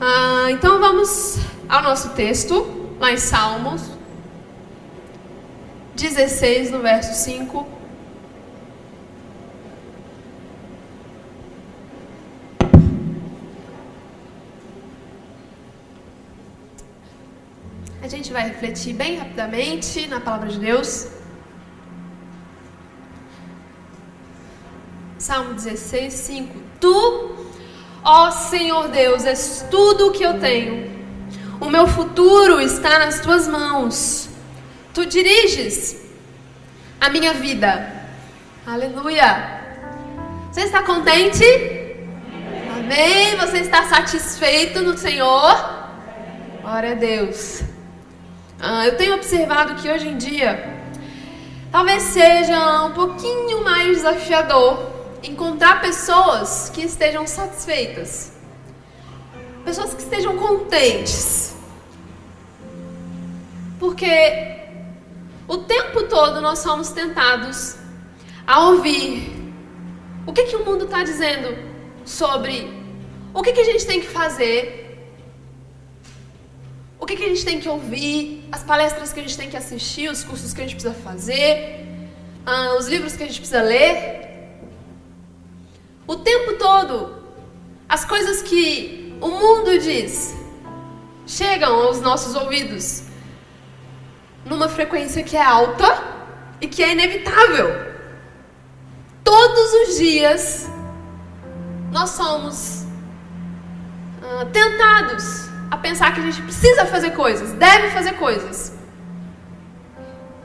Ah, então vamos ao nosso texto, lá em Salmos 16, no verso 5. A gente vai refletir bem rapidamente na palavra de Deus. Salmo 16, 5. Tu, ó Senhor Deus, és tudo o que eu tenho. O meu futuro está nas tuas mãos. Tu diriges a minha vida. Aleluia. Você está contente? Amém? Você está satisfeito no Senhor? Glória a Deus. Ah, eu tenho observado que hoje em dia talvez seja um pouquinho mais desafiador encontrar pessoas que estejam satisfeitas, pessoas que estejam contentes, porque o tempo todo nós somos tentados a ouvir o que, que o mundo está dizendo sobre o que, que a gente tem que fazer, o que, que a gente tem que ouvir, as palestras que a gente tem que assistir, os cursos que a gente precisa fazer, uh, os livros que a gente precisa ler. O tempo todo, as coisas que o mundo diz chegam aos nossos ouvidos numa frequência que é alta e que é inevitável. Todos os dias nós somos uh, tentados a pensar que a gente precisa fazer coisas, deve fazer coisas.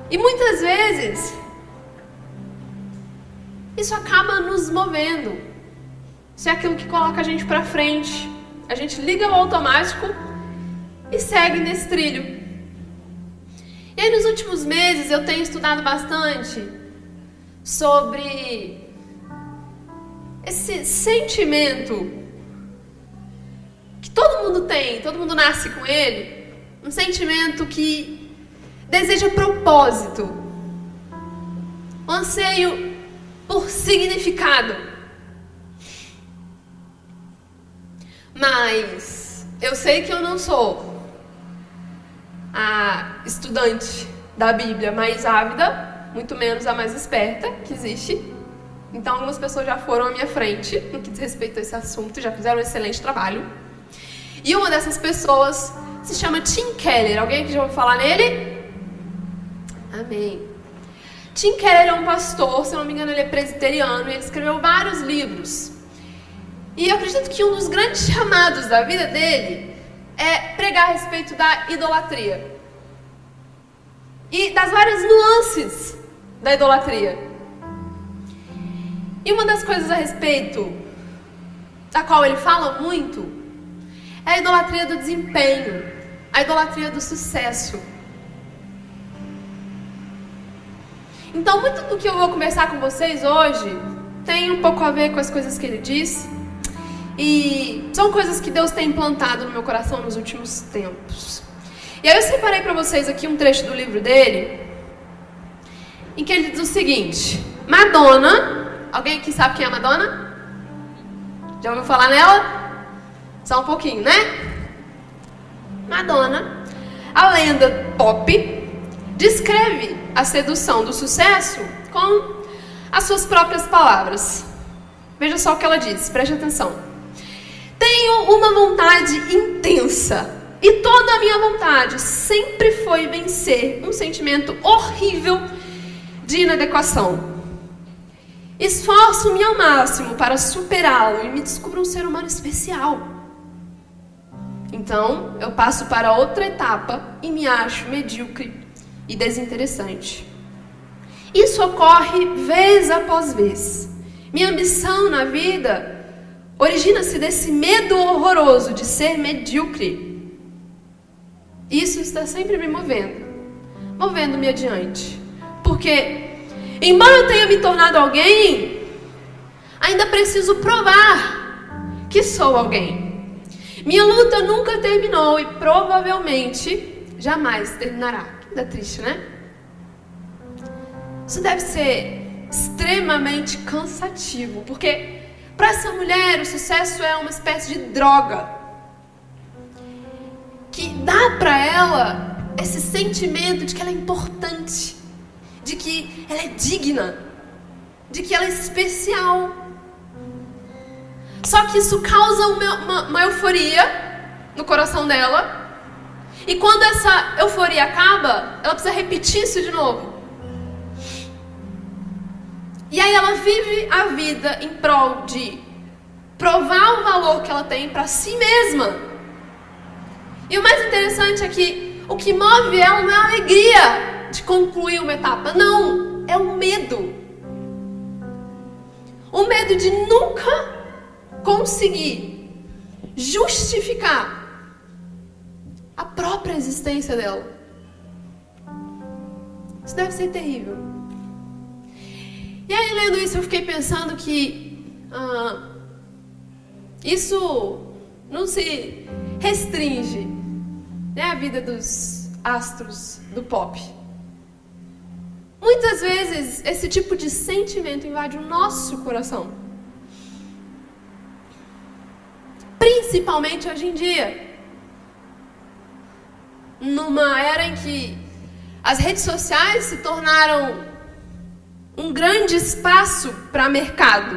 E muitas vezes isso acaba nos movendo isso é aquilo que coloca a gente para frente. A gente liga o automático e segue nesse trilho. E aí nos últimos meses eu tenho estudado bastante sobre esse sentimento que todo mundo tem, todo mundo nasce com ele, um sentimento que deseja propósito, um anseio por significado. Mas eu sei que eu não sou a estudante da Bíblia mais ávida, muito menos a mais esperta que existe. Então, algumas pessoas já foram à minha frente no que diz respeito a esse assunto, já fizeram um excelente trabalho. E uma dessas pessoas se chama Tim Keller. Alguém aqui já ouviu falar nele? Amém. Tim Keller é um pastor, se eu não me engano, ele é presbiteriano e ele escreveu vários livros e eu acredito que um dos grandes chamados da vida dele é pregar a respeito da idolatria. E das várias nuances da idolatria. E uma das coisas a respeito da qual ele fala muito é a idolatria do desempenho, a idolatria do sucesso. Então, muito do que eu vou conversar com vocês hoje tem um pouco a ver com as coisas que ele disse e são coisas que Deus tem implantado no meu coração nos últimos tempos. E aí eu separei para vocês aqui um trecho do livro dele, em que ele diz o seguinte: Madonna, alguém aqui sabe quem é Madonna? Já ouviu falar nela? Só um pouquinho, né? Madonna, a lenda pop, descreve a sedução do sucesso com as suas próprias palavras. Veja só o que ela diz, preste atenção. Tenho uma vontade intensa. E toda a minha vontade sempre foi vencer um sentimento horrível de inadequação. Esforço-me ao máximo para superá-lo e me descubro um ser humano especial. Então, eu passo para outra etapa e me acho medíocre e desinteressante. Isso ocorre vez após vez. Minha ambição na vida origina-se desse medo horroroso de ser medíocre. Isso está sempre me movendo, movendo-me adiante. Porque, embora eu tenha me tornado alguém, ainda preciso provar que sou alguém. Minha luta nunca terminou e provavelmente jamais terminará. Que triste, né? Isso deve ser extremamente cansativo, porque para essa mulher, o sucesso é uma espécie de droga. que dá para ela esse sentimento de que ela é importante, de que ela é digna, de que ela é especial. Só que isso causa uma, uma, uma euforia no coração dela. E quando essa euforia acaba, ela precisa repetir isso de novo. E aí ela vive a vida em prol de provar o valor que ela tem para si mesma. E o mais interessante é que o que move ela não é a alegria de concluir uma etapa, não, é o medo. O medo de nunca conseguir justificar a própria existência dela. Isso deve ser terrível. E aí, lendo isso, eu fiquei pensando que ah, isso não se restringe né, à vida dos astros do pop. Muitas vezes esse tipo de sentimento invade o nosso coração. Principalmente hoje em dia. Numa era em que as redes sociais se tornaram um grande espaço para mercado.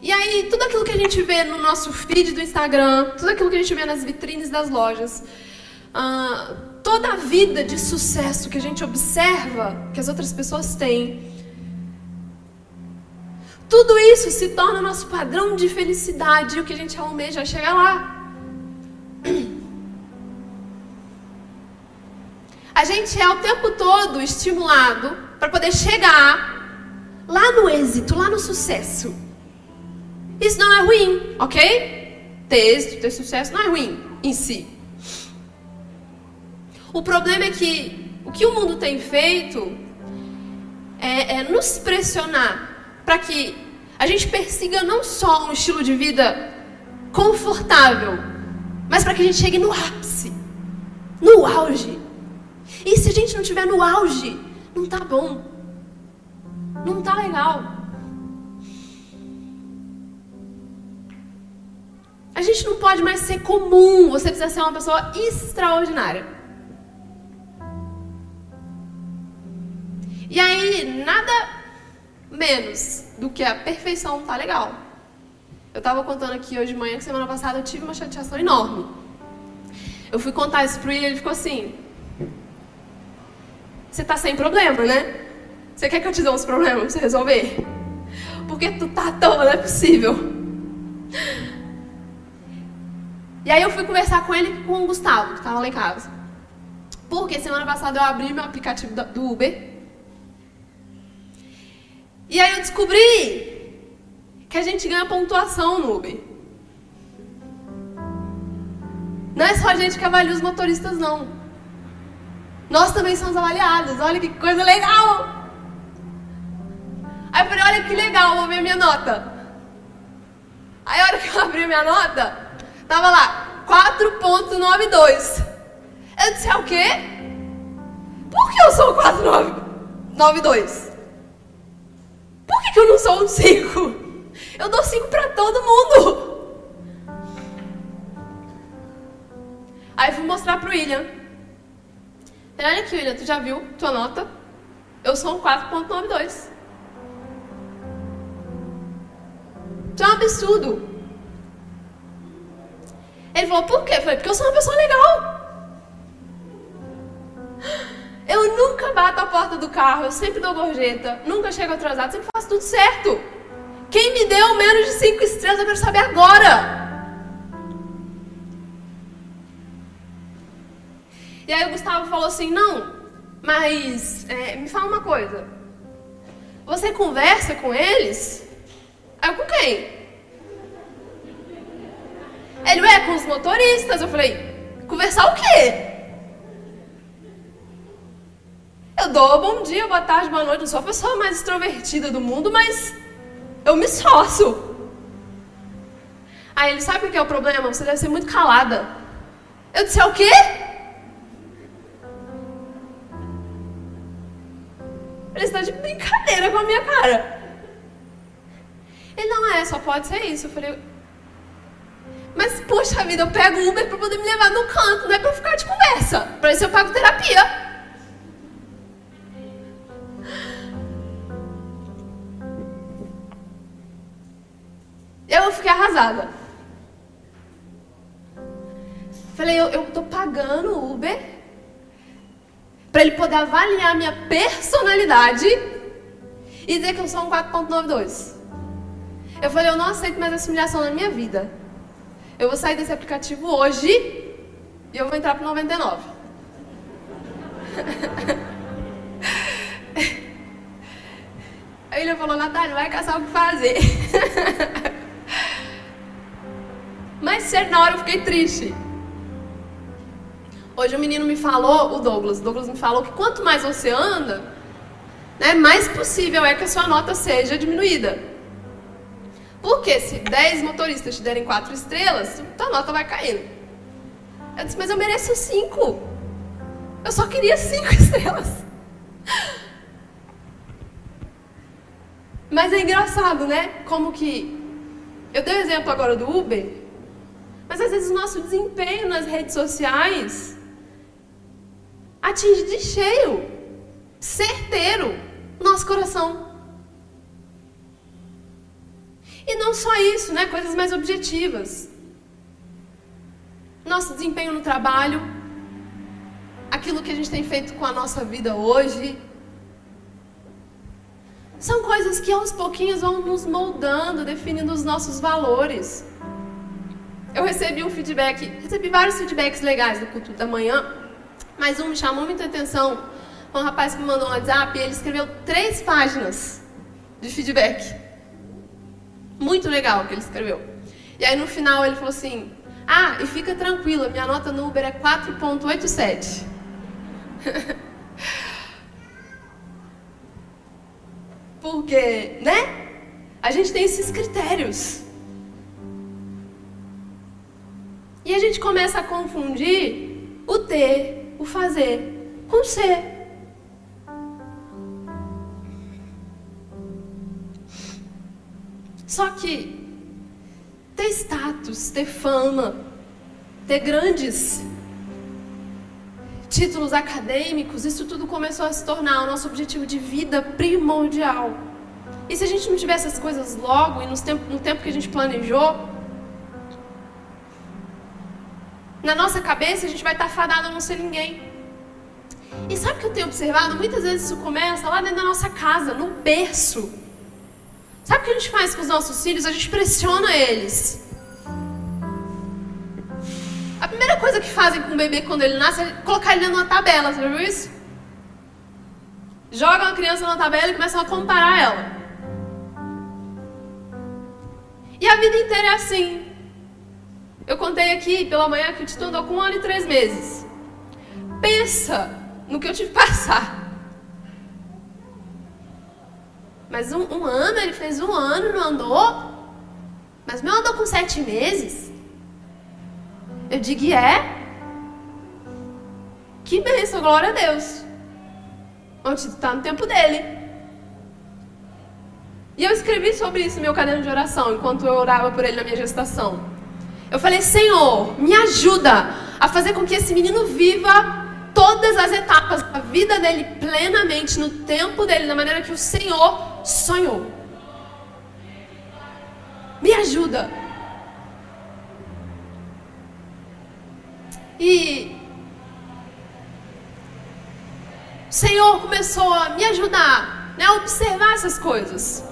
E aí, tudo aquilo que a gente vê no nosso feed do Instagram, tudo aquilo que a gente vê nas vitrines das lojas, uh, toda a vida de sucesso que a gente observa que as outras pessoas têm, tudo isso se torna nosso padrão de felicidade o que a gente almeja é chegar lá. A gente é o tempo todo estimulado para poder chegar lá no êxito, lá no sucesso. Isso não é ruim, ok? Ter êxito, ter sucesso não é ruim em si. O problema é que o que o mundo tem feito é, é nos pressionar para que a gente persiga não só um estilo de vida confortável, mas para que a gente chegue no ápice, no auge. E se a gente não estiver no auge, não tá bom. Não tá legal. A gente não pode mais ser comum, você precisa ser uma pessoa extraordinária. E aí, nada menos do que a perfeição tá legal. Eu tava contando aqui hoje de manhã que semana passada eu tive uma chateação enorme. Eu fui contar isso pro ele, ele ficou assim: Você tá sem problema, né? Você quer que eu te dê uns problemas pra você resolver? Porque tu tá toa, não é possível. E aí eu fui conversar com ele com o Gustavo, que tava lá em casa. Porque semana passada eu abri meu aplicativo do Uber e aí eu descobri que a gente ganha pontuação no Uber. Não é só a gente que avalia os motoristas, não. Nós também somos avaliados. Olha que coisa legal! Aí eu falei, olha que legal, vou ver minha nota. Aí a hora que eu abri minha nota, tava lá, 4.92. Eu disse, é o quê? Por que eu sou 4.92? Por que, que eu não sou um 5? Eu dou 5 para todo mundo. Aí fui mostrar pro William. Olha aqui, William, tu já viu tua nota? Eu sou um 4.92. Isso é um absurdo. Ele falou, por quê? Eu falei, porque eu sou uma pessoa legal. Eu nunca bato a porta do carro, eu sempre dou gorjeta, nunca chego atrasado, sempre faço tudo certo. Quem me deu menos de cinco estrelas, eu quero saber agora. E aí o Gustavo falou assim, não, mas é, me fala uma coisa. Você conversa com eles? Aí eu, com quem? Ele, é, com os motoristas. Eu falei, conversar o quê? Eu dou bom dia, boa tarde, boa noite. Não sou a pessoa mais extrovertida do mundo, mas eu me esforço. Aí ele sabe o que é o problema? Você deve ser muito calada. Eu disse, é o quê? Ele está de brincadeira com a minha cara. Ele não é, só pode ser isso. Eu falei, Mas, poxa vida, eu pego Uber para poder me levar no canto, não é para ficar de conversa. Para isso eu pago terapia. Eu fiquei arrasada. Falei, eu, eu tô pagando Uber para ele poder avaliar minha personalidade e dizer que eu sou um 4.92. Eu falei, eu não aceito mais essa humilhação na minha vida. Eu vou sair desse aplicativo hoje e eu vou entrar pro 99. Aí ele falou, Natália, vai caçar o que fazer. Mas certo, na hora eu fiquei triste. Hoje o menino me falou, o Douglas, o Douglas me falou que quanto mais você anda, né, mais possível é que a sua nota seja diminuída. Porque se 10 motoristas te derem 4 estrelas, tua nota vai caindo. Eu disse, mas eu mereço 5. Eu só queria 5 estrelas. Mas é engraçado, né? Como que. Eu dei o exemplo agora do Uber. Mas às vezes o nosso desempenho nas redes sociais atinge de cheio, certeiro, nosso coração. E não só isso, né? Coisas mais objetivas. Nosso desempenho no trabalho, aquilo que a gente tem feito com a nossa vida hoje. São coisas que aos pouquinhos vão nos moldando, definindo os nossos valores. Eu recebi um feedback, recebi vários feedbacks legais do culto da manhã, mas um me chamou muita atenção. Um rapaz que me mandou um WhatsApp e ele escreveu três páginas de feedback. Muito legal o que ele escreveu. E aí no final ele falou assim: Ah, e fica tranquila, minha nota no Uber é 4,87. Porque, né? A gente tem esses critérios. E a gente começa a confundir o ter, o fazer, com ser. Só que ter status, ter fama, ter grandes títulos acadêmicos, isso tudo começou a se tornar o nosso objetivo de vida primordial. E se a gente não tivesse essas coisas logo e no tempo, no tempo que a gente planejou, na nossa cabeça a gente vai estar fadado a não ser ninguém. E sabe o que eu tenho observado? Muitas vezes isso começa lá dentro da nossa casa, no berço. Sabe o que a gente faz com os nossos filhos? A gente pressiona eles. A primeira coisa que fazem com o bebê quando ele nasce é colocar ele numa tabela, você viu isso? Jogam a criança na tabela e começam a comparar ela. E a vida inteira é assim. Eu contei aqui pela manhã que o Tito andou com um ano e três meses. Pensa no que eu tive que passar. Mas um, um ano, ele fez um ano, não andou. Mas meu andou com sete meses. Eu digo, é? Que bênção, glória a Deus. O Tito está no tempo dele. E eu escrevi sobre isso no meu caderno de oração, enquanto eu orava por ele na minha gestação. Eu falei, Senhor, me ajuda a fazer com que esse menino viva todas as etapas da vida dele plenamente, no tempo dele, da maneira que o Senhor sonhou. Me ajuda. E o Senhor começou a me ajudar né, a observar essas coisas.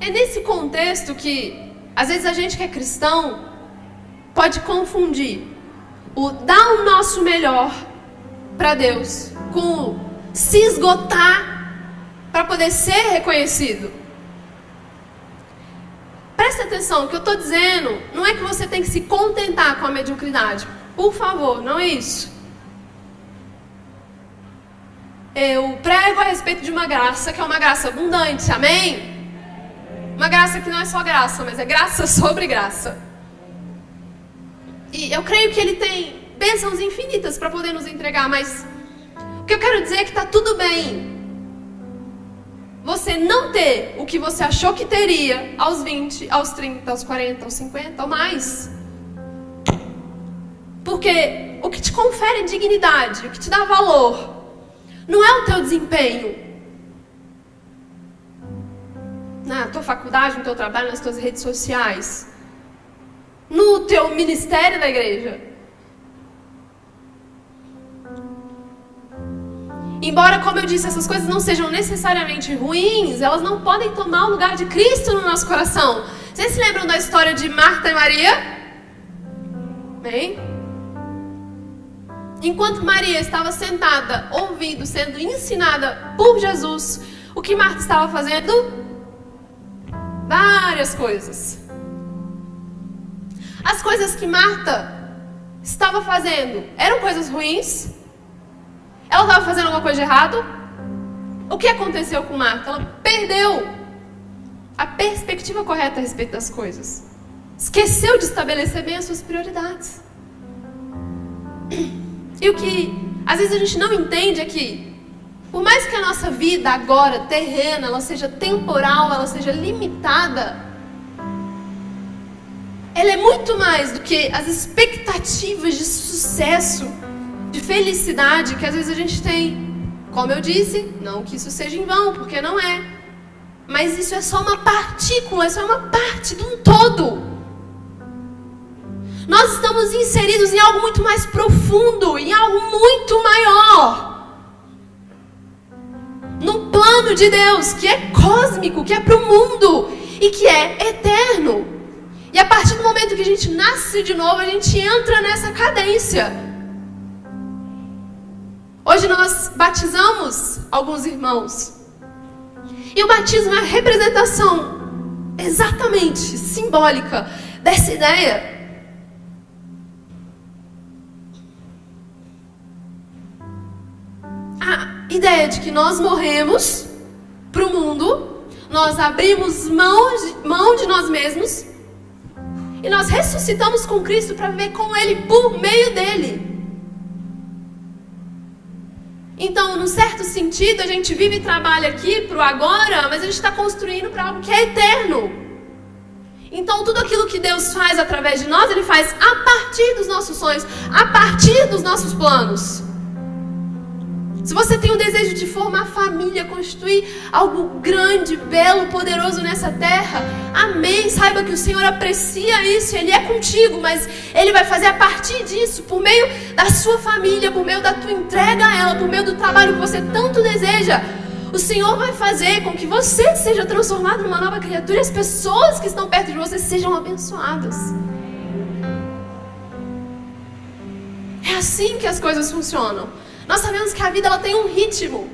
É nesse contexto que às vezes a gente que é cristão pode confundir o dar o nosso melhor para Deus com o se esgotar para poder ser reconhecido. Presta atenção, o que eu estou dizendo não é que você tem que se contentar com a mediocridade. Por favor, não é isso. Eu prego a respeito de uma graça que é uma graça abundante, amém? Uma graça que não é só graça, mas é graça sobre graça. E eu creio que Ele tem bênçãos infinitas para poder nos entregar, mas o que eu quero dizer é que está tudo bem você não ter o que você achou que teria aos 20, aos 30, aos 40, aos 50 ou mais. Porque o que te confere dignidade, o que te dá valor, não é o teu desempenho. Na tua faculdade, no teu trabalho, nas tuas redes sociais. No teu ministério da igreja. Embora, como eu disse, essas coisas não sejam necessariamente ruins, elas não podem tomar o lugar de Cristo no nosso coração. Vocês se lembram da história de Marta e Maria? Bem? Enquanto Maria estava sentada, ouvindo, sendo ensinada por Jesus, o que Marta estava fazendo? Várias coisas. As coisas que Marta estava fazendo eram coisas ruins? Ela estava fazendo alguma coisa de errado? O que aconteceu com Marta? Ela perdeu a perspectiva correta a respeito das coisas. Esqueceu de estabelecer bem as suas prioridades. E o que às vezes a gente não entende é que, por mais que a nossa vida agora, terrena, ela seja temporal, ela seja limitada, ela é muito mais do que as expectativas de sucesso de felicidade que às vezes a gente tem. Como eu disse, não que isso seja em vão, porque não é. Mas isso é só uma partícula, isso é uma parte de um todo. Nós estamos inseridos em algo muito mais profundo, em algo muito maior. Num plano de Deus que é cósmico, que é para o mundo e que é eterno. E a partir do momento que a gente nasce de novo, a gente entra nessa cadência. Hoje nós batizamos alguns irmãos. E o batismo é a representação exatamente simbólica dessa ideia. A ideia de que nós morremos para o mundo, nós abrimos mão de, mão de nós mesmos e nós ressuscitamos com Cristo para viver com Ele por meio dele. Então, num certo sentido, a gente vive e trabalha aqui para o agora, mas a gente está construindo para algo que é eterno. Então, tudo aquilo que Deus faz através de nós, Ele faz a partir dos nossos sonhos, a partir dos nossos planos. Se você tem o desejo de formar família, construir algo grande, belo, poderoso nessa terra, amém. Saiba que o Senhor aprecia isso, Ele é contigo, mas Ele vai fazer a partir disso, por meio da sua família, por meio da tua entrega a ela, por meio do trabalho que você tanto deseja. O Senhor vai fazer com que você seja transformado numa nova criatura e as pessoas que estão perto de você sejam abençoadas. É assim que as coisas funcionam. Nós sabemos que a vida ela tem um ritmo.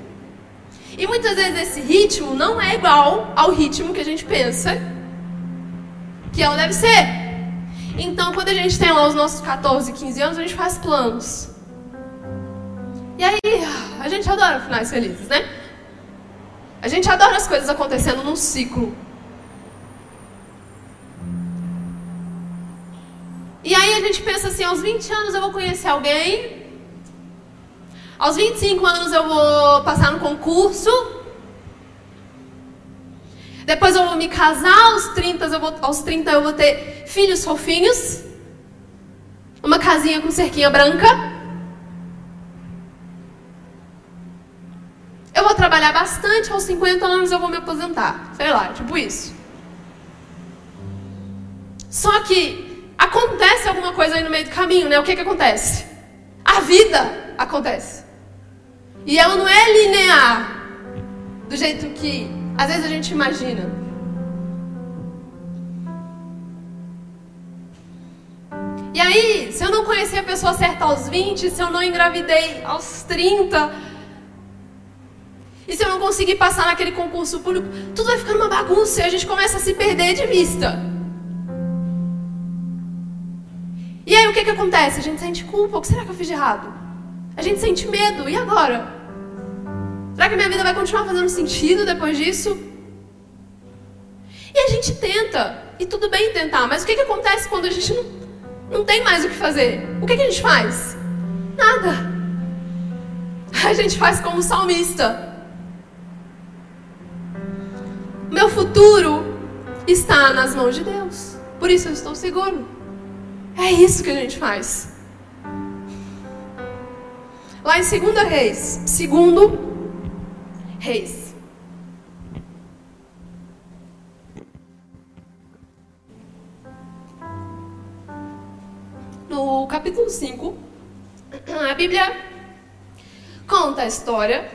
E muitas vezes esse ritmo não é igual ao ritmo que a gente pensa que ela deve ser. Então, quando a gente tem lá os nossos 14, 15 anos, a gente faz planos. E aí, a gente adora finais felizes, né? A gente adora as coisas acontecendo num ciclo. E aí a gente pensa assim, aos 20 anos eu vou conhecer alguém, aos 25 anos eu vou passar no concurso. Depois eu vou me casar, aos 30 eu vou, aos 30 eu vou ter filhos fofinhos. Uma casinha com cerquinha branca. Eu vou trabalhar bastante, aos 50 anos eu vou me aposentar. Sei lá, tipo isso. Só que acontece alguma coisa aí no meio do caminho, né? O que que acontece? A vida acontece. E ela não é linear do jeito que às vezes a gente imagina. E aí, se eu não conheci a pessoa certa aos 20, se eu não engravidei aos 30, e se eu não conseguir passar naquele concurso público, tudo vai ficando uma bagunça e a gente começa a se perder de vista. E aí o que, que acontece? A gente sente culpa. O que será que eu fiz de errado? A gente sente medo. E agora? Será que a minha vida vai continuar fazendo sentido depois disso? E a gente tenta, e tudo bem tentar, mas o que, que acontece quando a gente não, não tem mais o que fazer? O que, que a gente faz? Nada. A gente faz como salmista. Meu futuro está nas mãos de Deus. Por isso eu estou seguro. É isso que a gente faz. Lá em 2 Reis, segundo Reis. No capítulo 5, a Bíblia conta a história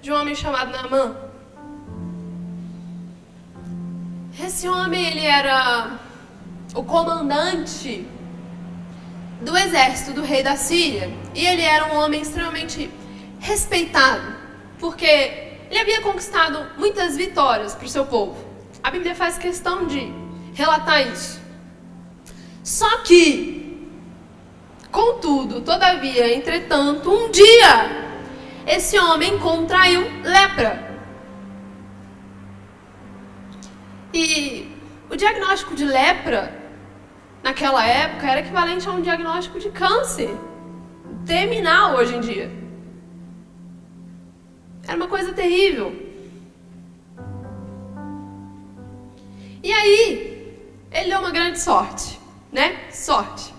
de um homem chamado Naamã. Esse homem, ele era o comandante do exército do rei da Síria. E ele era um homem extremamente respeitado, porque ele havia conquistado muitas vitórias para o seu povo. A Bíblia faz questão de relatar isso. Só que, contudo, todavia, entretanto, um dia, esse homem contraiu lepra. E o diagnóstico de lepra naquela época era equivalente a um diagnóstico de câncer terminal hoje em dia. Era uma coisa terrível. E aí, ele deu uma grande sorte, né? Sorte.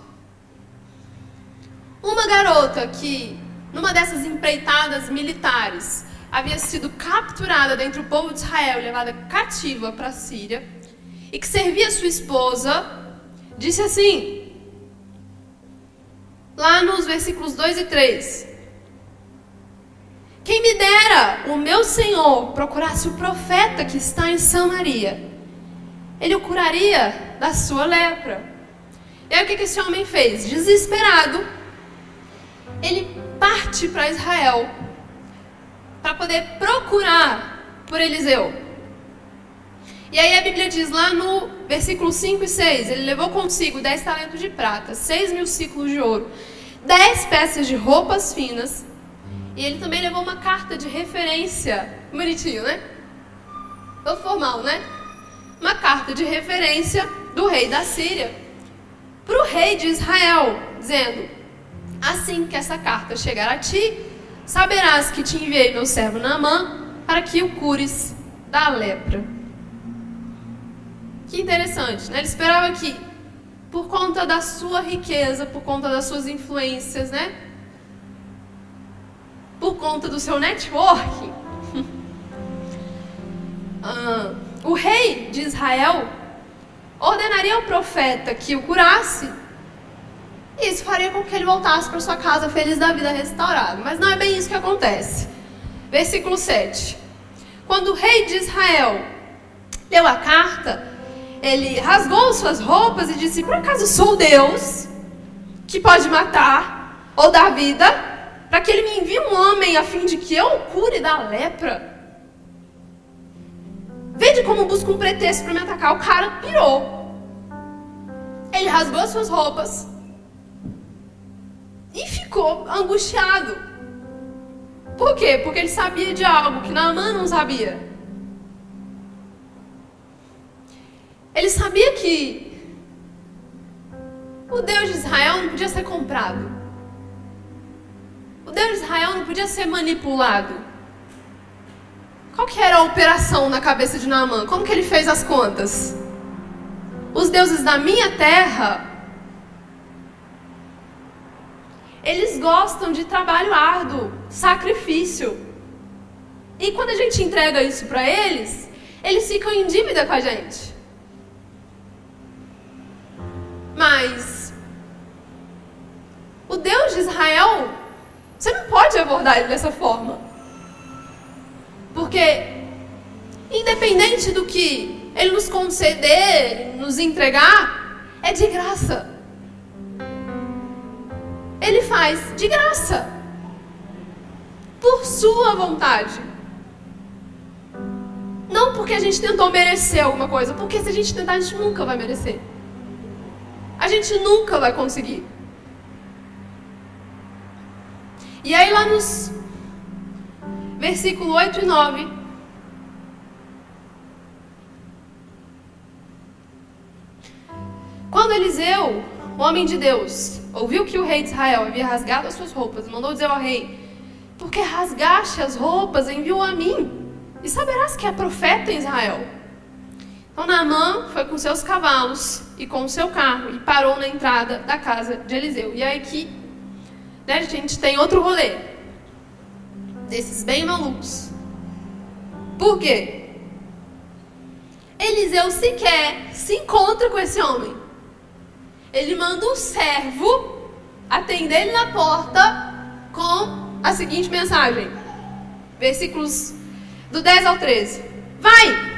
Uma garota que, numa dessas empreitadas militares, havia sido capturada dentro do povo de Israel, levada cativa para a Síria, e que servia sua esposa disse assim, lá nos versículos 2 e 3: Quem me dera o meu Senhor procurasse o profeta que está em Samaria, ele o curaria da sua lepra. E aí o que esse homem fez? Desesperado, ele parte para Israel para poder procurar por Eliseu. E aí a Bíblia diz lá no versículo 5 e 6, ele levou consigo 10 talentos de prata, 6 mil ciclos de ouro, 10 peças de roupas finas, e ele também levou uma carta de referência, bonitinho, né? Todo formal, né? Uma carta de referência do rei da Síria para o rei de Israel, dizendo: Assim que essa carta chegar a ti, saberás que te enviei meu servo Naamã para que o cures da lepra. Que interessante, né? Ele esperava que, por conta da sua riqueza, por conta das suas influências, né? Por conta do seu network, ah, o rei de Israel ordenaria ao profeta que o curasse. E isso faria com que ele voltasse para sua casa feliz da vida restaurado. Mas não é bem isso que acontece. Versículo 7. Quando o rei de Israel leu a carta, ele rasgou suas roupas e disse: Por acaso sou Deus que pode matar ou dar vida, para que ele me envie um homem a fim de que eu o cure da lepra? Vede como busca um pretexto para me atacar. O cara pirou. Ele rasgou suas roupas e ficou angustiado. Por quê? Porque ele sabia de algo que Naamã não sabia. Ele sabia que o Deus de Israel não podia ser comprado. O Deus de Israel não podia ser manipulado. Qual que era a operação na cabeça de Naamã? Como que ele fez as contas? Os deuses da minha terra, eles gostam de trabalho árduo, sacrifício. E quando a gente entrega isso para eles, eles ficam em dívida com a gente. Mas o Deus de Israel, você não pode abordar ele dessa forma. Porque independente do que ele nos conceder, nos entregar, é de graça. Ele faz de graça. Por sua vontade. Não porque a gente tentou merecer alguma coisa, porque se a gente tentar, a gente nunca vai merecer a gente nunca vai conseguir. E aí lá nos versículo 8 e 9, quando Eliseu, o homem de Deus, ouviu que o rei de Israel havia rasgado as suas roupas, mandou dizer ao rei: Por que rasgaste as roupas, enviou a mim, e saberás que é profeta em Israel. Então Naamã foi com seus cavalos e com o seu carro e parou na entrada da casa de Eliseu. E aí que né, a gente tem outro rolê. Desses bem malucos. Por quê? Eliseu sequer se encontra com esse homem. Ele manda um servo atender ele na porta com a seguinte mensagem. Versículos do 10 ao 13. Vai!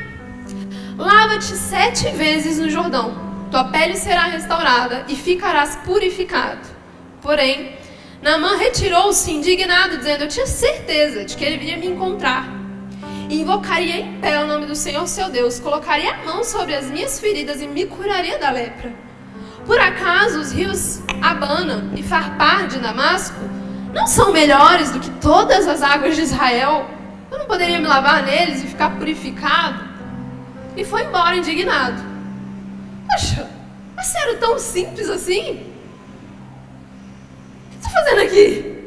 Lava-te sete vezes no Jordão, tua pele será restaurada e ficarás purificado. Porém, Naamã retirou-se indignado, dizendo: Eu tinha certeza de que ele viria me encontrar. E invocaria em pé o nome do Senhor seu Deus, colocaria a mão sobre as minhas feridas e me curaria da lepra. Por acaso os rios Abana e Farpar de Damasco não são melhores do que todas as águas de Israel? Eu não poderia me lavar neles e ficar purificado? E foi embora indignado. Poxa, mas era tão simples assim? O que está fazendo aqui?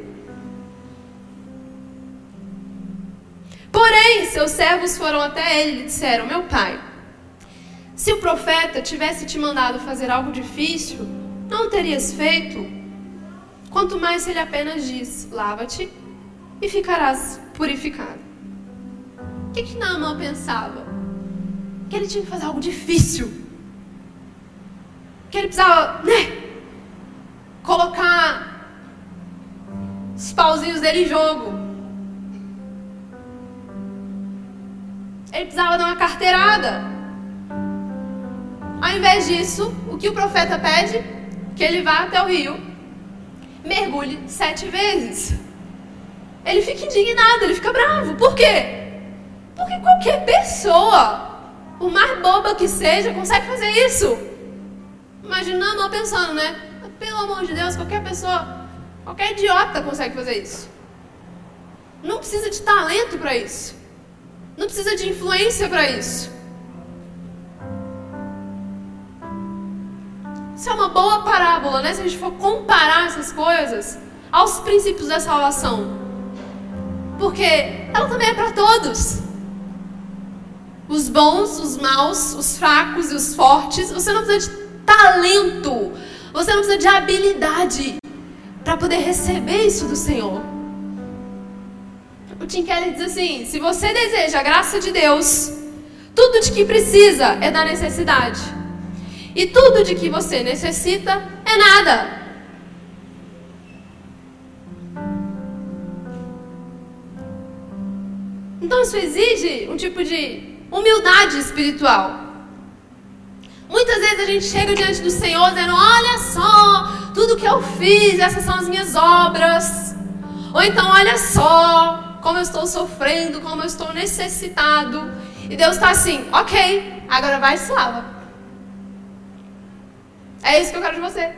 Porém, seus servos foram até ele e disseram: Meu pai, se o profeta tivesse te mandado fazer algo difícil, não terias feito? Quanto mais ele apenas diz: Lava-te e ficarás purificado. O que, que Naamã pensava? Que ele tinha que fazer algo difícil. Que ele precisava, né? Colocar os pauzinhos dele em jogo. Ele precisava dar uma carteirada. Ao invés disso, o que o profeta pede? Que ele vá até o rio, mergulhe sete vezes. Ele fica indignado, ele fica bravo. Por quê? Porque qualquer pessoa por mais boba que seja, consegue fazer isso. Imaginando ou pensando, né? Pelo amor de Deus, qualquer pessoa, qualquer idiota consegue fazer isso. Não precisa de talento para isso. Não precisa de influência para isso. Isso é uma boa parábola, né? Se a gente for comparar essas coisas aos princípios da salvação. Porque ela também é para todos os bons, os maus, os fracos e os fortes. Você não precisa de talento, você não precisa de habilidade para poder receber isso do Senhor. O Tim Keller diz assim: se você deseja a graça de Deus, tudo de que precisa é da necessidade, e tudo de que você necessita é nada. Então isso exige um tipo de humildade espiritual. Muitas vezes a gente chega diante do Senhor dizendo: Olha só, tudo que eu fiz, essas são as minhas obras. Ou então, olha só, como eu estou sofrendo, como eu estou necessitado. E Deus está assim: Ok, agora vai e se lava. É isso que eu quero de você.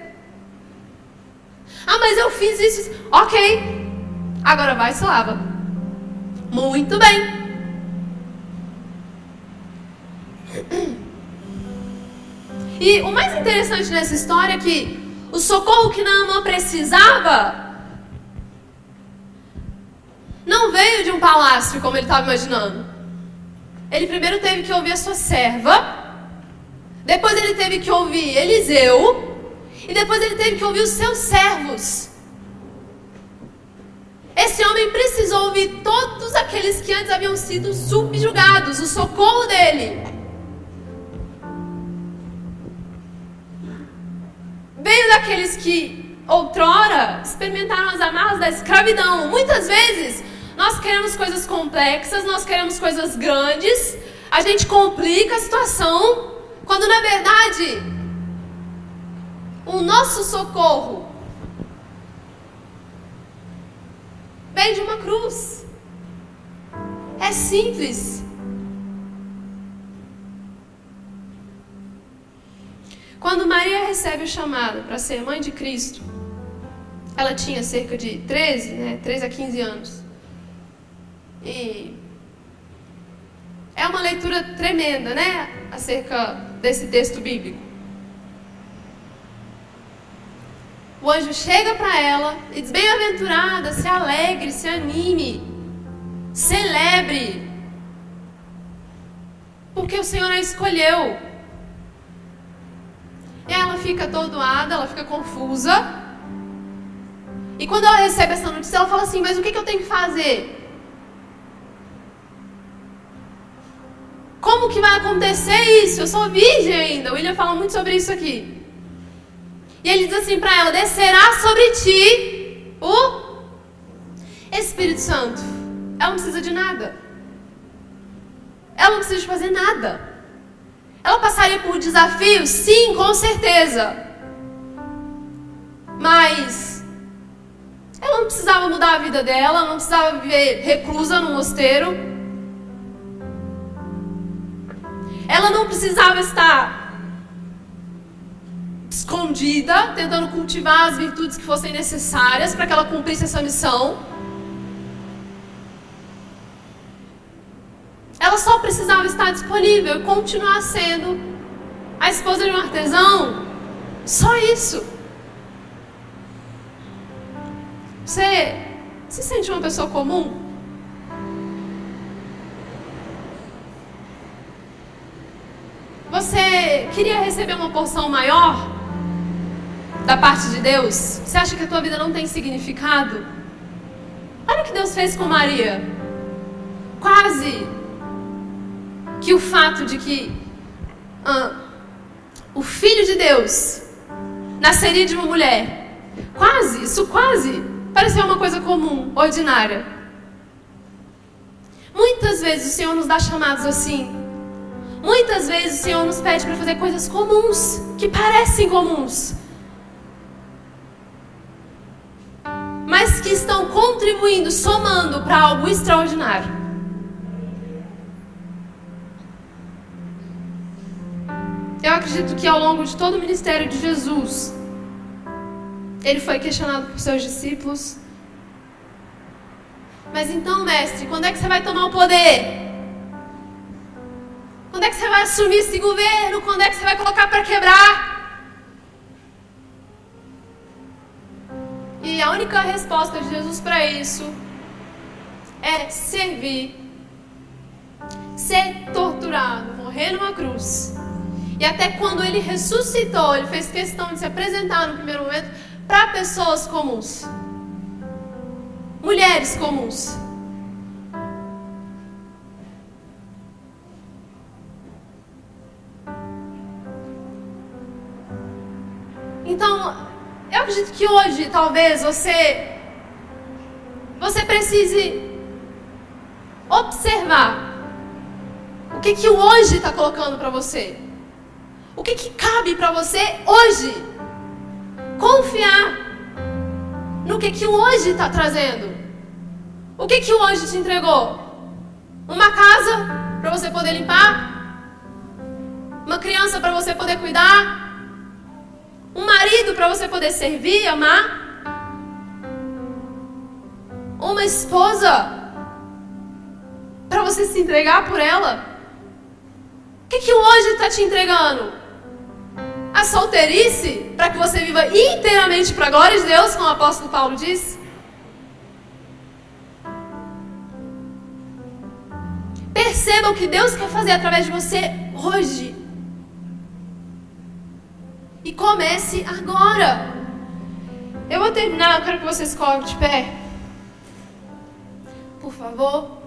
Ah, mas eu fiz isso. Ok, agora vai e se lava. Muito bem. E o mais interessante nessa história é que o socorro que Naamã precisava não veio de um palácio como ele estava imaginando. Ele primeiro teve que ouvir a sua serva, depois ele teve que ouvir Eliseu, e depois ele teve que ouvir os seus servos. Esse homem precisou ouvir todos aqueles que antes haviam sido subjugados, o socorro dele. Veio daqueles que outrora experimentaram as amarras da escravidão. Muitas vezes nós queremos coisas complexas, nós queremos coisas grandes, a gente complica a situação, quando na verdade o nosso socorro vem de uma cruz. É simples. Quando Maria recebe o chamado para ser mãe de Cristo, ela tinha cerca de 13, né, 13 a 15 anos. E é uma leitura tremenda, né, acerca desse texto bíblico. O anjo chega para ela e diz: Bem-aventurada, se alegre, se anime, celebre. Porque o Senhor a escolheu. Ela fica atordoada, ela fica confusa. E quando ela recebe essa notícia, ela fala assim: Mas o que, que eu tenho que fazer? Como que vai acontecer isso? Eu sou virgem ainda. O William fala muito sobre isso aqui. E ele diz assim para ela: Descerá sobre ti o Espírito Santo. Ela não precisa de nada. Ela não precisa de fazer nada. Ela passaria por desafios? Sim, com certeza. Mas ela não precisava mudar a vida dela, não precisava viver reclusa no mosteiro. Ela não precisava estar escondida, tentando cultivar as virtudes que fossem necessárias para que ela cumprisse essa missão. Ela só precisava estar disponível e continuar sendo a esposa de um artesão. Só isso. Você se sente uma pessoa comum? Você queria receber uma porção maior da parte de Deus? Você acha que a tua vida não tem significado? Olha o que Deus fez com Maria. Quase que o fato de que ah, o filho de Deus nasceria de uma mulher, quase, isso quase, parecia uma coisa comum, ordinária. Muitas vezes o Senhor nos dá chamados assim. Muitas vezes o Senhor nos pede para fazer coisas comuns, que parecem comuns, mas que estão contribuindo, somando para algo extraordinário. Eu acredito que ao longo de todo o ministério de Jesus, ele foi questionado por seus discípulos. Mas então, mestre, quando é que você vai tomar o poder? Quando é que você vai assumir esse governo? Quando é que você vai colocar para quebrar? E a única resposta de Jesus para isso é servir, ser torturado, morrer numa cruz. E até quando ele ressuscitou, ele fez questão de se apresentar no primeiro momento para pessoas comuns, mulheres comuns. Então, eu acredito que hoje, talvez, você você precise observar o que que o hoje está colocando para você. O que que cabe para você hoje? Confiar no que que o hoje está trazendo. O que que o hoje te entregou? Uma casa para você poder limpar? Uma criança para você poder cuidar? Um marido para você poder servir, amar? Uma esposa para você se entregar por ela? O que, que o hoje está te entregando? A solteirice para que você viva inteiramente para a glória de Deus, como o apóstolo Paulo diz? Perceba o que Deus quer fazer através de você hoje. E comece agora. Eu vou terminar, eu quero que você se coloque de pé. Por favor.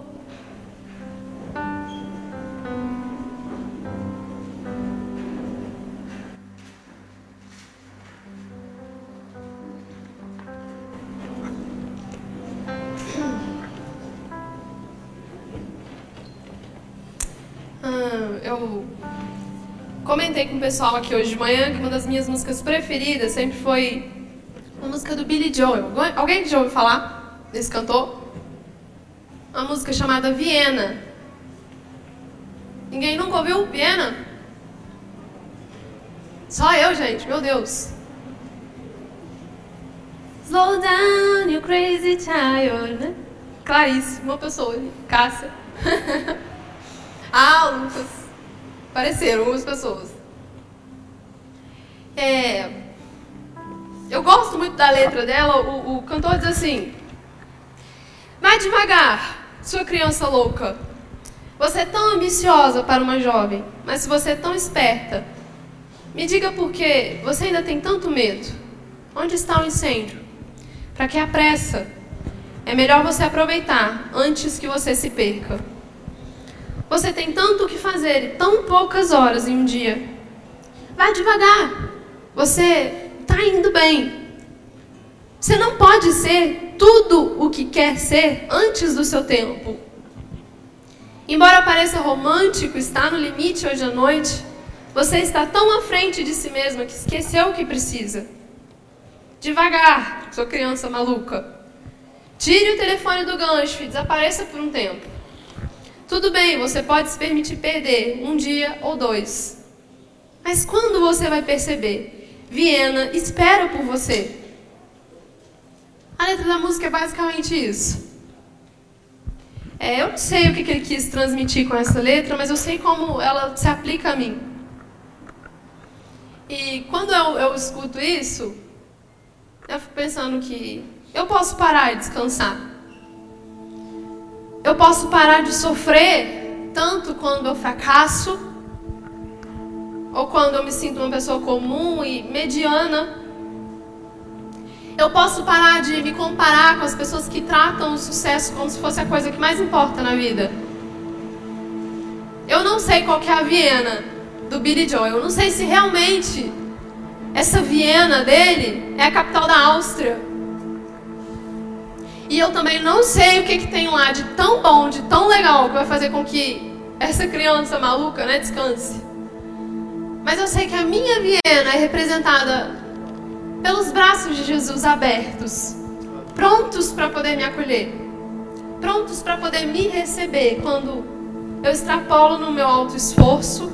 Eu comentei com o pessoal aqui hoje de manhã que uma das minhas músicas preferidas sempre foi uma música do Billy Joel. Alguém que já ouviu falar desse cantor? Uma música chamada Viena. Ninguém nunca ouviu Viena? Só eu, gente, meu Deus. Slow down, you crazy child, né? Clarice, uma pessoa, Cássia. ah, Lucas. Apareceram algumas pessoas. É, eu gosto muito da letra dela. O, o cantor diz assim: Vai devagar, sua criança louca. Você é tão ambiciosa para uma jovem, mas se você é tão esperta, me diga por que você ainda tem tanto medo. Onde está o incêndio? Para que a pressa? É melhor você aproveitar antes que você se perca. Você tem tanto o que fazer e tão poucas horas em um dia. Vá devagar. Você está indo bem. Você não pode ser tudo o que quer ser antes do seu tempo. Embora pareça romântico estar no limite hoje à noite, você está tão à frente de si mesma que esqueceu o que precisa. Devagar, sua criança maluca. Tire o telefone do gancho e desapareça por um tempo. Tudo bem, você pode se permitir perder um dia ou dois. Mas quando você vai perceber? Viena espera por você. A letra da música é basicamente isso. É, eu não sei o que, ele quis transmitir com essa letra, mas eu sei como ela se aplica a mim. E quando eu, eu escuto isso, eu fico pensando que eu posso parar e descansar. Eu posso parar de sofrer tanto quando eu fracasso, ou quando eu me sinto uma pessoa comum e mediana eu posso parar de me comparar com as pessoas que tratam o sucesso como se fosse a coisa que mais importa na vida. Eu não sei qual é a Viena do Billy Joel. Eu não sei se realmente essa Viena dele é a capital da Áustria. E eu também não sei o que, que tem lá de tão bom, de tão legal, que vai fazer com que essa criança maluca né, descanse. Mas eu sei que a minha Viena é representada pelos braços de Jesus abertos, prontos para poder me acolher, prontos para poder me receber quando eu extrapolo no meu alto esforço,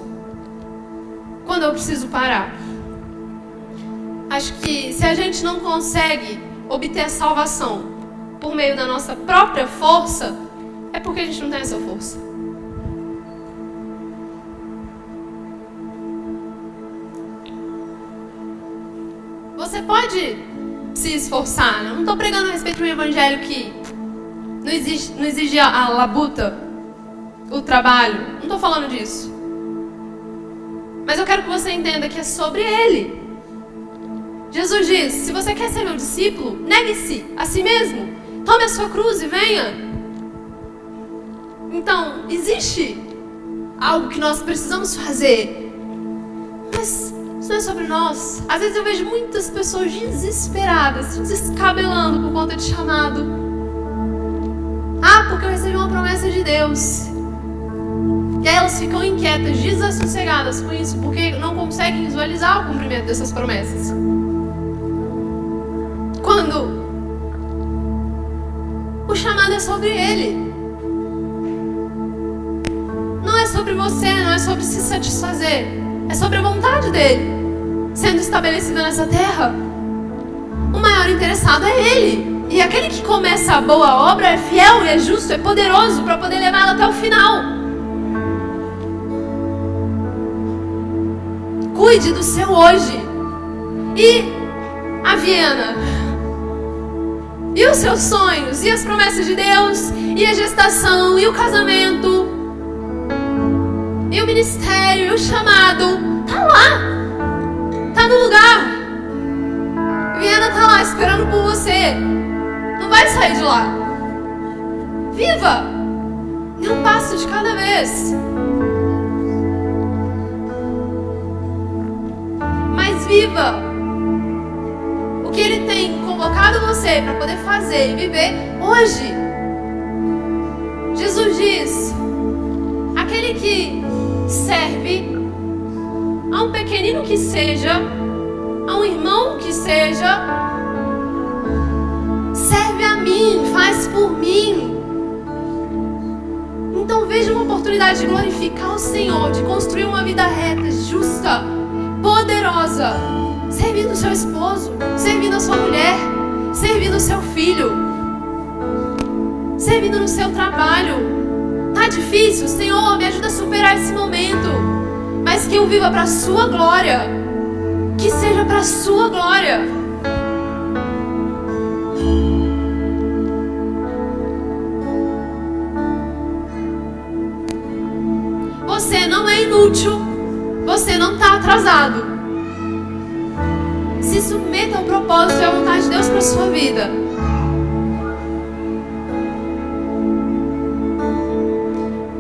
quando eu preciso parar. Acho que se a gente não consegue obter a salvação por meio da nossa própria força, é porque a gente não tem essa força. Você pode se esforçar. Né? Não estou pregando a respeito de um evangelho que não exige, não exige a, a labuta, o trabalho. Não estou falando disso. Mas eu quero que você entenda que é sobre ele. Jesus diz: se você quer ser meu discípulo, negue-se a si mesmo. Tome a sua cruz e venha. Então, existe algo que nós precisamos fazer. Mas isso não é sobre nós. Às vezes eu vejo muitas pessoas desesperadas, se descabelando por conta de chamado. Ah, porque eu recebi uma promessa de Deus. E aí elas ficam inquietas, desassossegadas com isso, porque não conseguem visualizar o cumprimento dessas promessas. Quando o chamado é sobre Ele. Não é sobre você, não é sobre se satisfazer. É sobre a vontade dele sendo estabelecida nessa terra. O maior interessado é ele. E aquele que começa a boa obra é fiel é justo, é poderoso para poder levá-la até o final. Cuide do seu hoje. E a Viena. E os seus sonhos, e as promessas de Deus, e a gestação, e o casamento, e o ministério, e o chamado, tá lá tá no lugar. Viena tá lá esperando por você. Não vai sair de lá. Viva! E um passo de cada vez. Mas viva o que ele tem convocado você para poder fazer e viver hoje. Jesus diz: aquele que serve a um pequenino que seja, a um irmão que seja, serve a mim, faz por mim. Então veja uma oportunidade de glorificar o Senhor, de construir uma vida reta, justa, poderosa, servindo o seu esposo, servindo a sua mulher, servindo o seu filho, servindo no seu trabalho. Tá difícil? Senhor, me ajuda a superar esse momento mas que eu viva para a sua glória. Que seja para a sua glória. útil, você não está atrasado. Submeta ao propósito e à vontade de Deus para sua vida.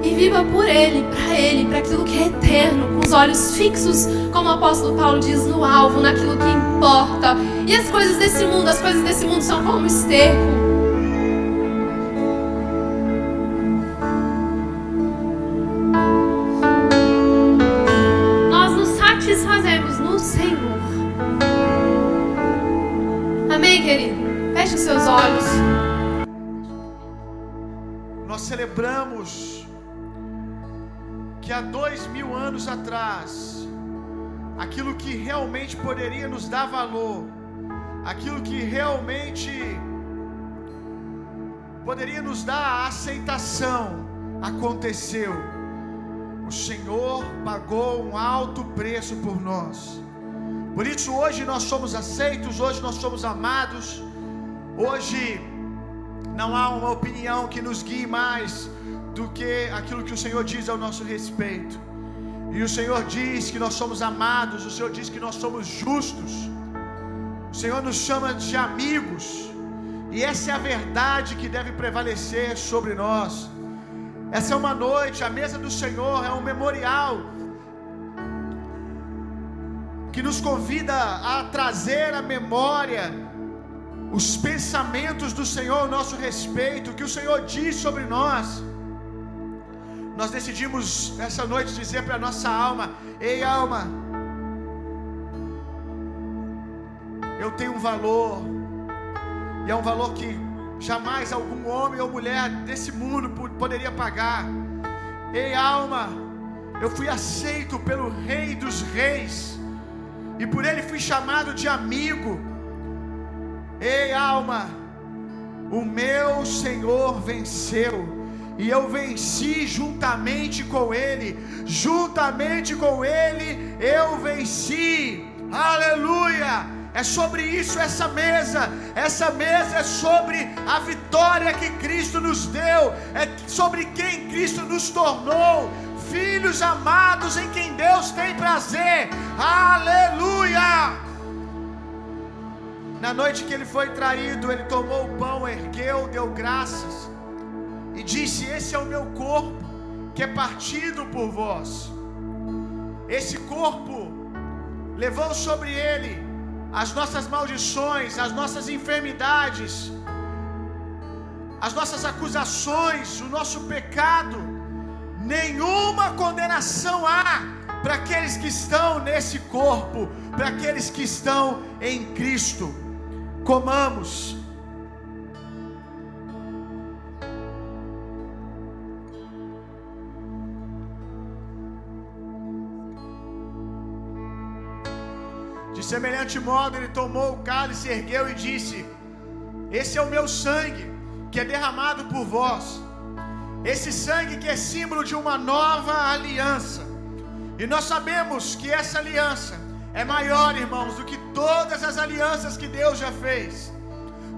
E viva por Ele, para Ele, para aquilo que é eterno, com os olhos fixos, como o apóstolo Paulo diz, no alvo, naquilo que importa. E as coisas desse mundo, as coisas desse mundo são como esterco. Há dois mil anos atrás, aquilo que realmente poderia nos dar valor, aquilo que realmente poderia nos dar aceitação, aconteceu. O Senhor pagou um alto preço por nós. Por isso hoje nós somos aceitos, hoje nós somos amados. Hoje não há uma opinião que nos guie mais do que aquilo que o Senhor diz ao nosso respeito. E o Senhor diz que nós somos amados, o Senhor diz que nós somos justos. O Senhor nos chama de amigos. E essa é a verdade que deve prevalecer sobre nós. Essa é uma noite, a mesa do Senhor é um memorial que nos convida a trazer a memória os pensamentos do Senhor ao nosso respeito, o que o Senhor diz sobre nós. Nós decidimos essa noite dizer para a nossa alma: Ei, alma, eu tenho um valor, e é um valor que jamais algum homem ou mulher desse mundo poderia pagar. Ei, alma, eu fui aceito pelo Rei dos Reis, e por ele fui chamado de amigo. Ei, alma, o meu Senhor venceu e eu venci juntamente com Ele, juntamente com Ele eu venci, aleluia. É sobre isso essa mesa. Essa mesa é sobre a vitória que Cristo nos deu, é sobre quem Cristo nos tornou, filhos amados em quem Deus tem prazer. Aleluia! Na noite que ele foi traído, ele tomou o pão, ergueu, deu graças e disse: Esse é o meu corpo, que é partido por vós. Esse corpo levou sobre ele as nossas maldições, as nossas enfermidades, as nossas acusações, o nosso pecado. Nenhuma condenação há para aqueles que estão nesse corpo, para aqueles que estão em Cristo. Comamos De semelhante modo, ele tomou o cálice, ergueu e disse: Esse é o meu sangue, que é derramado por vós. Esse sangue que é símbolo de uma nova aliança. E nós sabemos que essa aliança é maior, irmãos, do que todas as alianças que Deus já fez.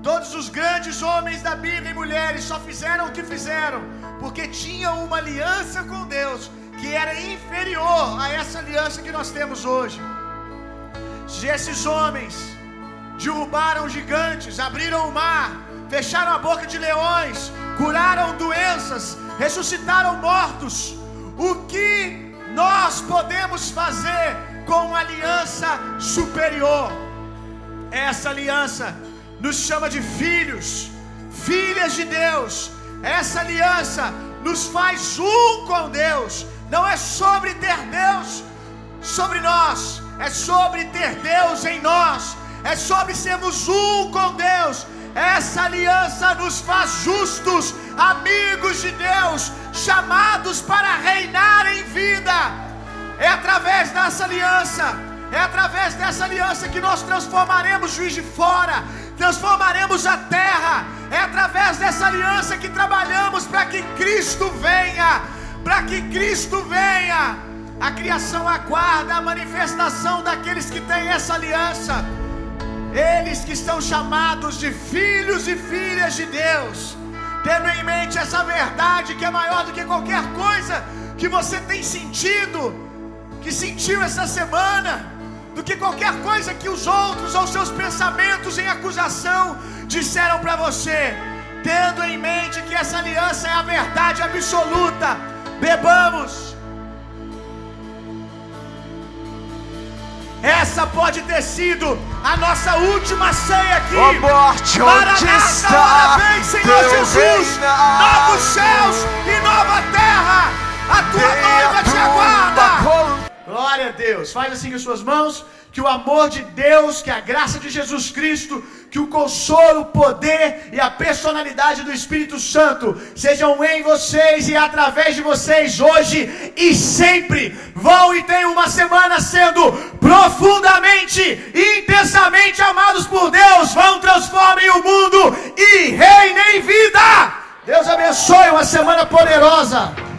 Todos os grandes homens da Bíblia e mulheres só fizeram o que fizeram porque tinham uma aliança com Deus que era inferior a essa aliança que nós temos hoje. Se esses homens derrubaram gigantes, abriram o mar, fecharam a boca de leões, curaram doenças, ressuscitaram mortos, o que nós podemos fazer com uma aliança superior? Essa aliança nos chama de filhos, filhas de Deus. Essa aliança nos faz um com Deus. Não é sobre ter Deus sobre nós, é sobre ter Deus em nós, é sobre sermos um com Deus. Essa aliança nos faz justos, amigos de Deus, chamados para reinar em vida. É através dessa aliança, é através dessa aliança que nós transformaremos juiz de fora, transformaremos a terra. É através dessa aliança que trabalhamos para que Cristo venha, para que Cristo venha. A criação aguarda a manifestação daqueles que têm essa aliança. Eles que estão chamados de filhos e filhas de Deus. Tendo em mente essa verdade que é maior do que qualquer coisa que você tem sentido. que sentiu essa semana do que qualquer coisa que os outros ou seus pensamentos em acusação disseram para você, tendo em mente que essa aliança é a verdade absoluta. Bebamos. Essa pode ter sido a nossa última ceia aqui. Ó morte, onde está vem, Senhor teu Jesus. Novos céus e nova terra. A tua noiva te aguarda. Glória a Deus. Faz assim com as suas mãos. Que o amor de Deus, que a graça de Jesus Cristo, que o consolo, o poder e a personalidade do Espírito Santo sejam em vocês e através de vocês hoje e sempre. Vão e tenham uma semana sendo profundamente intensamente amados por Deus. Vão, transformem o mundo e reinem vida. Deus abençoe uma semana poderosa.